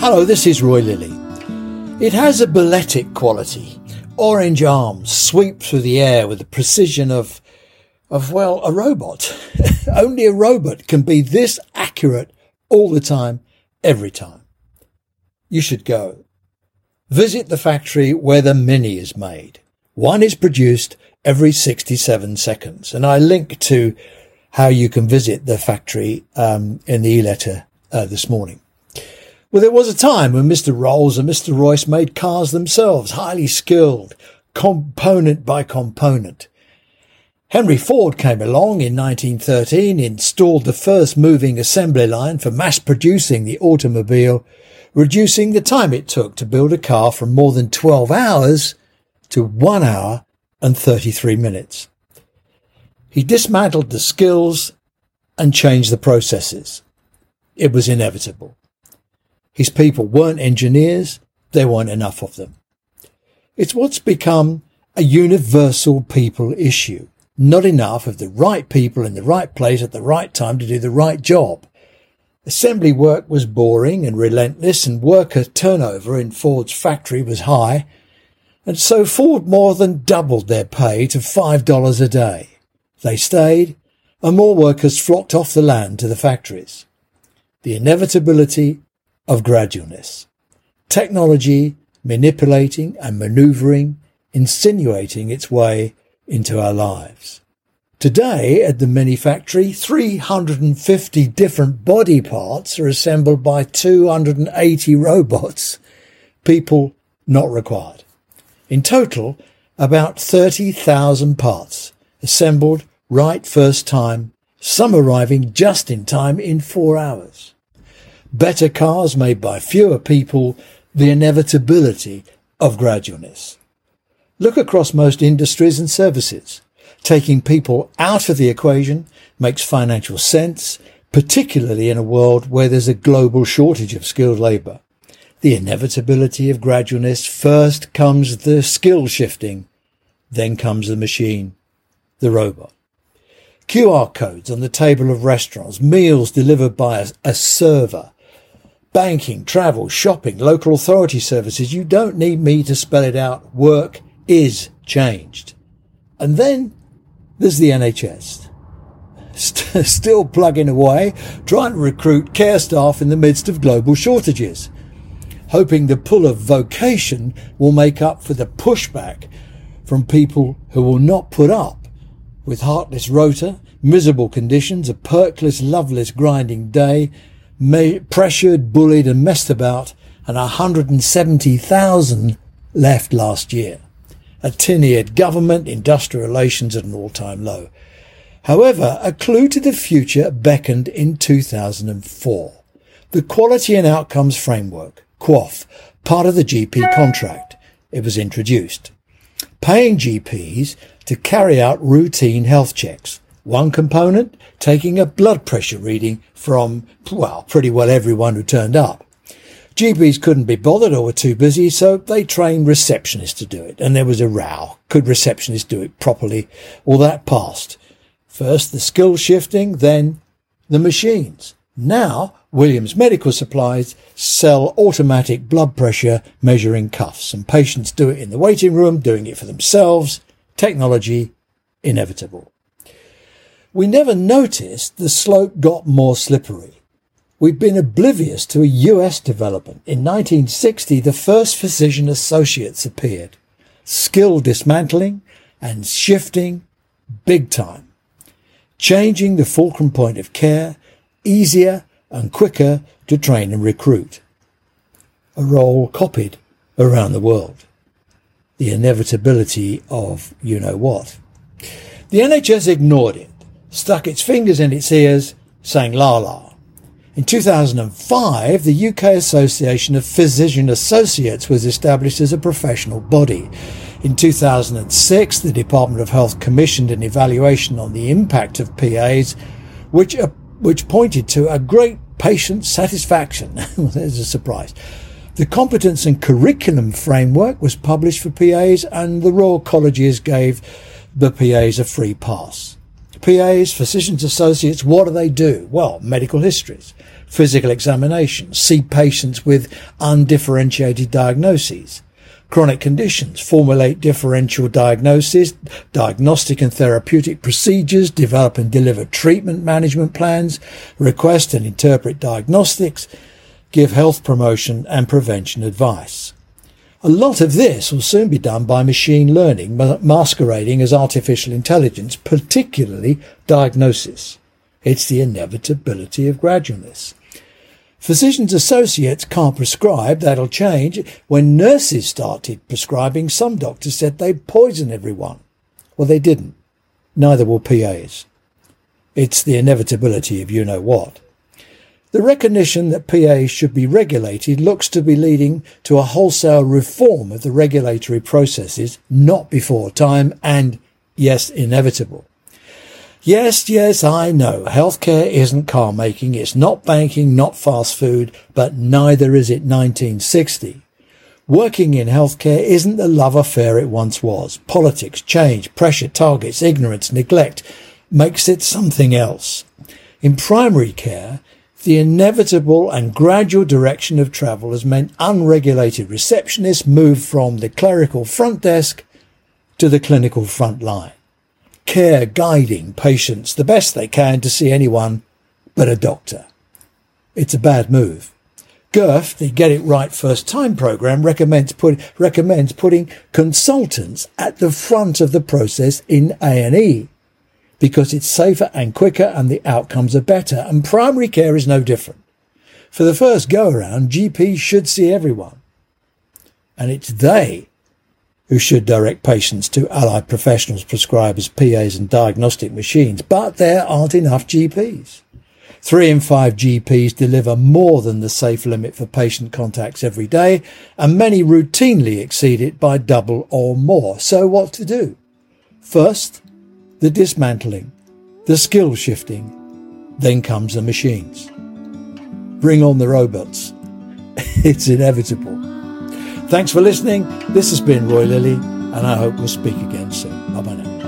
Hello, this is Roy Lilly. It has a balletic quality. Orange arms sweep through the air with the precision of, of well, a robot. Only a robot can be this accurate all the time, every time. You should go. Visit the factory where the Mini is made. One is produced every 67 seconds. And I link to how you can visit the factory um, in the e-letter uh, this morning. Well, there was a time when Mr. Rolls and Mr. Royce made cars themselves, highly skilled, component by component. Henry Ford came along in 1913, installed the first moving assembly line for mass producing the automobile, reducing the time it took to build a car from more than 12 hours to one hour and 33 minutes. He dismantled the skills and changed the processes. It was inevitable. His people weren't engineers. There weren't enough of them. It's what's become a universal people issue. Not enough of the right people in the right place at the right time to do the right job. Assembly work was boring and relentless and worker turnover in Ford's factory was high. And so Ford more than doubled their pay to $5 a day. They stayed and more workers flocked off the land to the factories. The inevitability of gradualness. Technology manipulating and maneuvering, insinuating its way into our lives. Today at the Mini Factory, 350 different body parts are assembled by 280 robots, people not required. In total, about 30,000 parts assembled right first time, some arriving just in time in four hours better cars made by fewer people, the inevitability of gradualness. Look across most industries and services. Taking people out of the equation makes financial sense, particularly in a world where there's a global shortage of skilled labour. The inevitability of gradualness first comes the skill shifting, then comes the machine, the robot. QR codes on the table of restaurants, meals delivered by a, a server, banking, travel, shopping, local authority services. You don't need me to spell it out. Work is changed. And then there's the NHS. St- still plugging away, trying to recruit care staff in the midst of global shortages, hoping the pull of vocation will make up for the pushback from people who will not put up with heartless rota, miserable conditions, a perkless, loveless grinding day, pressured, bullied and messed about and 170,000 left last year. A tin-eared government, industrial relations at an all-time low. However, a clue to the future beckoned in 2004. The Quality and Outcomes Framework, QOF, part of the GP contract. It was introduced. Paying GPs to carry out routine health checks. One component, taking a blood pressure reading from, well, pretty well everyone who turned up. GPs couldn't be bothered or were too busy, so they trained receptionists to do it. And there was a row. Could receptionists do it properly? Well, that passed. First the skill shifting, then the machines. Now, Williams Medical Supplies sell automatic blood pressure measuring cuffs, and patients do it in the waiting room, doing it for themselves. Technology inevitable. We never noticed the slope got more slippery. We've been oblivious to a US development. In 1960, the first physician associates appeared. Skill dismantling and shifting big time. Changing the fulcrum point of care, easier and quicker to train and recruit. A role copied around the world. The inevitability of you know what. The NHS ignored it stuck its fingers in its ears, saying la la. In 2005, the UK Association of Physician Associates was established as a professional body. In 2006, the Department of Health commissioned an evaluation on the impact of PAs, which, uh, which pointed to a great patient satisfaction. There's a surprise. The competence and curriculum framework was published for PAs and the Royal Colleges gave the PAs a free pass. PAs, physicians associates, what do they do? Well, medical histories, physical examinations, see patients with undifferentiated diagnoses, chronic conditions, formulate differential diagnosis, diagnostic and therapeutic procedures, develop and deliver treatment management plans, request and interpret diagnostics, give health promotion and prevention advice. A lot of this will soon be done by machine learning masquerading as artificial intelligence, particularly diagnosis. It's the inevitability of gradualness. Physicians associates can't prescribe, that'll change. When nurses started prescribing, some doctors said they'd poison everyone. Well, they didn't. Neither will PAs. It's the inevitability of you know what. The recognition that PA should be regulated looks to be leading to a wholesale reform of the regulatory processes not before time and, yes, inevitable. Yes, yes, I know. Healthcare isn't car making. It's not banking, not fast food, but neither is it 1960. Working in healthcare isn't the love affair it once was. Politics, change, pressure, targets, ignorance, neglect makes it something else. In primary care, the inevitable and gradual direction of travel has meant unregulated receptionists move from the clerical front desk to the clinical front line. Care guiding patients the best they can to see anyone but a doctor. It's a bad move. GIRF, the Get It Right First Time program, recommends, put, recommends putting consultants at the front of the process in A&E because it's safer and quicker and the outcomes are better. And primary care is no different. For the first go around, GPs should see everyone. And it's they who should direct patients to allied professionals, prescribers, PAs and diagnostic machines. But there aren't enough GPs. Three in five GPs deliver more than the safe limit for patient contacts every day, and many routinely exceed it by double or more. So what to do? First, the dismantling, the skill shifting. Then comes the machines. Bring on the robots. it's inevitable. Thanks for listening. This has been Roy Lilly, and I hope we'll speak again soon. Bye bye now.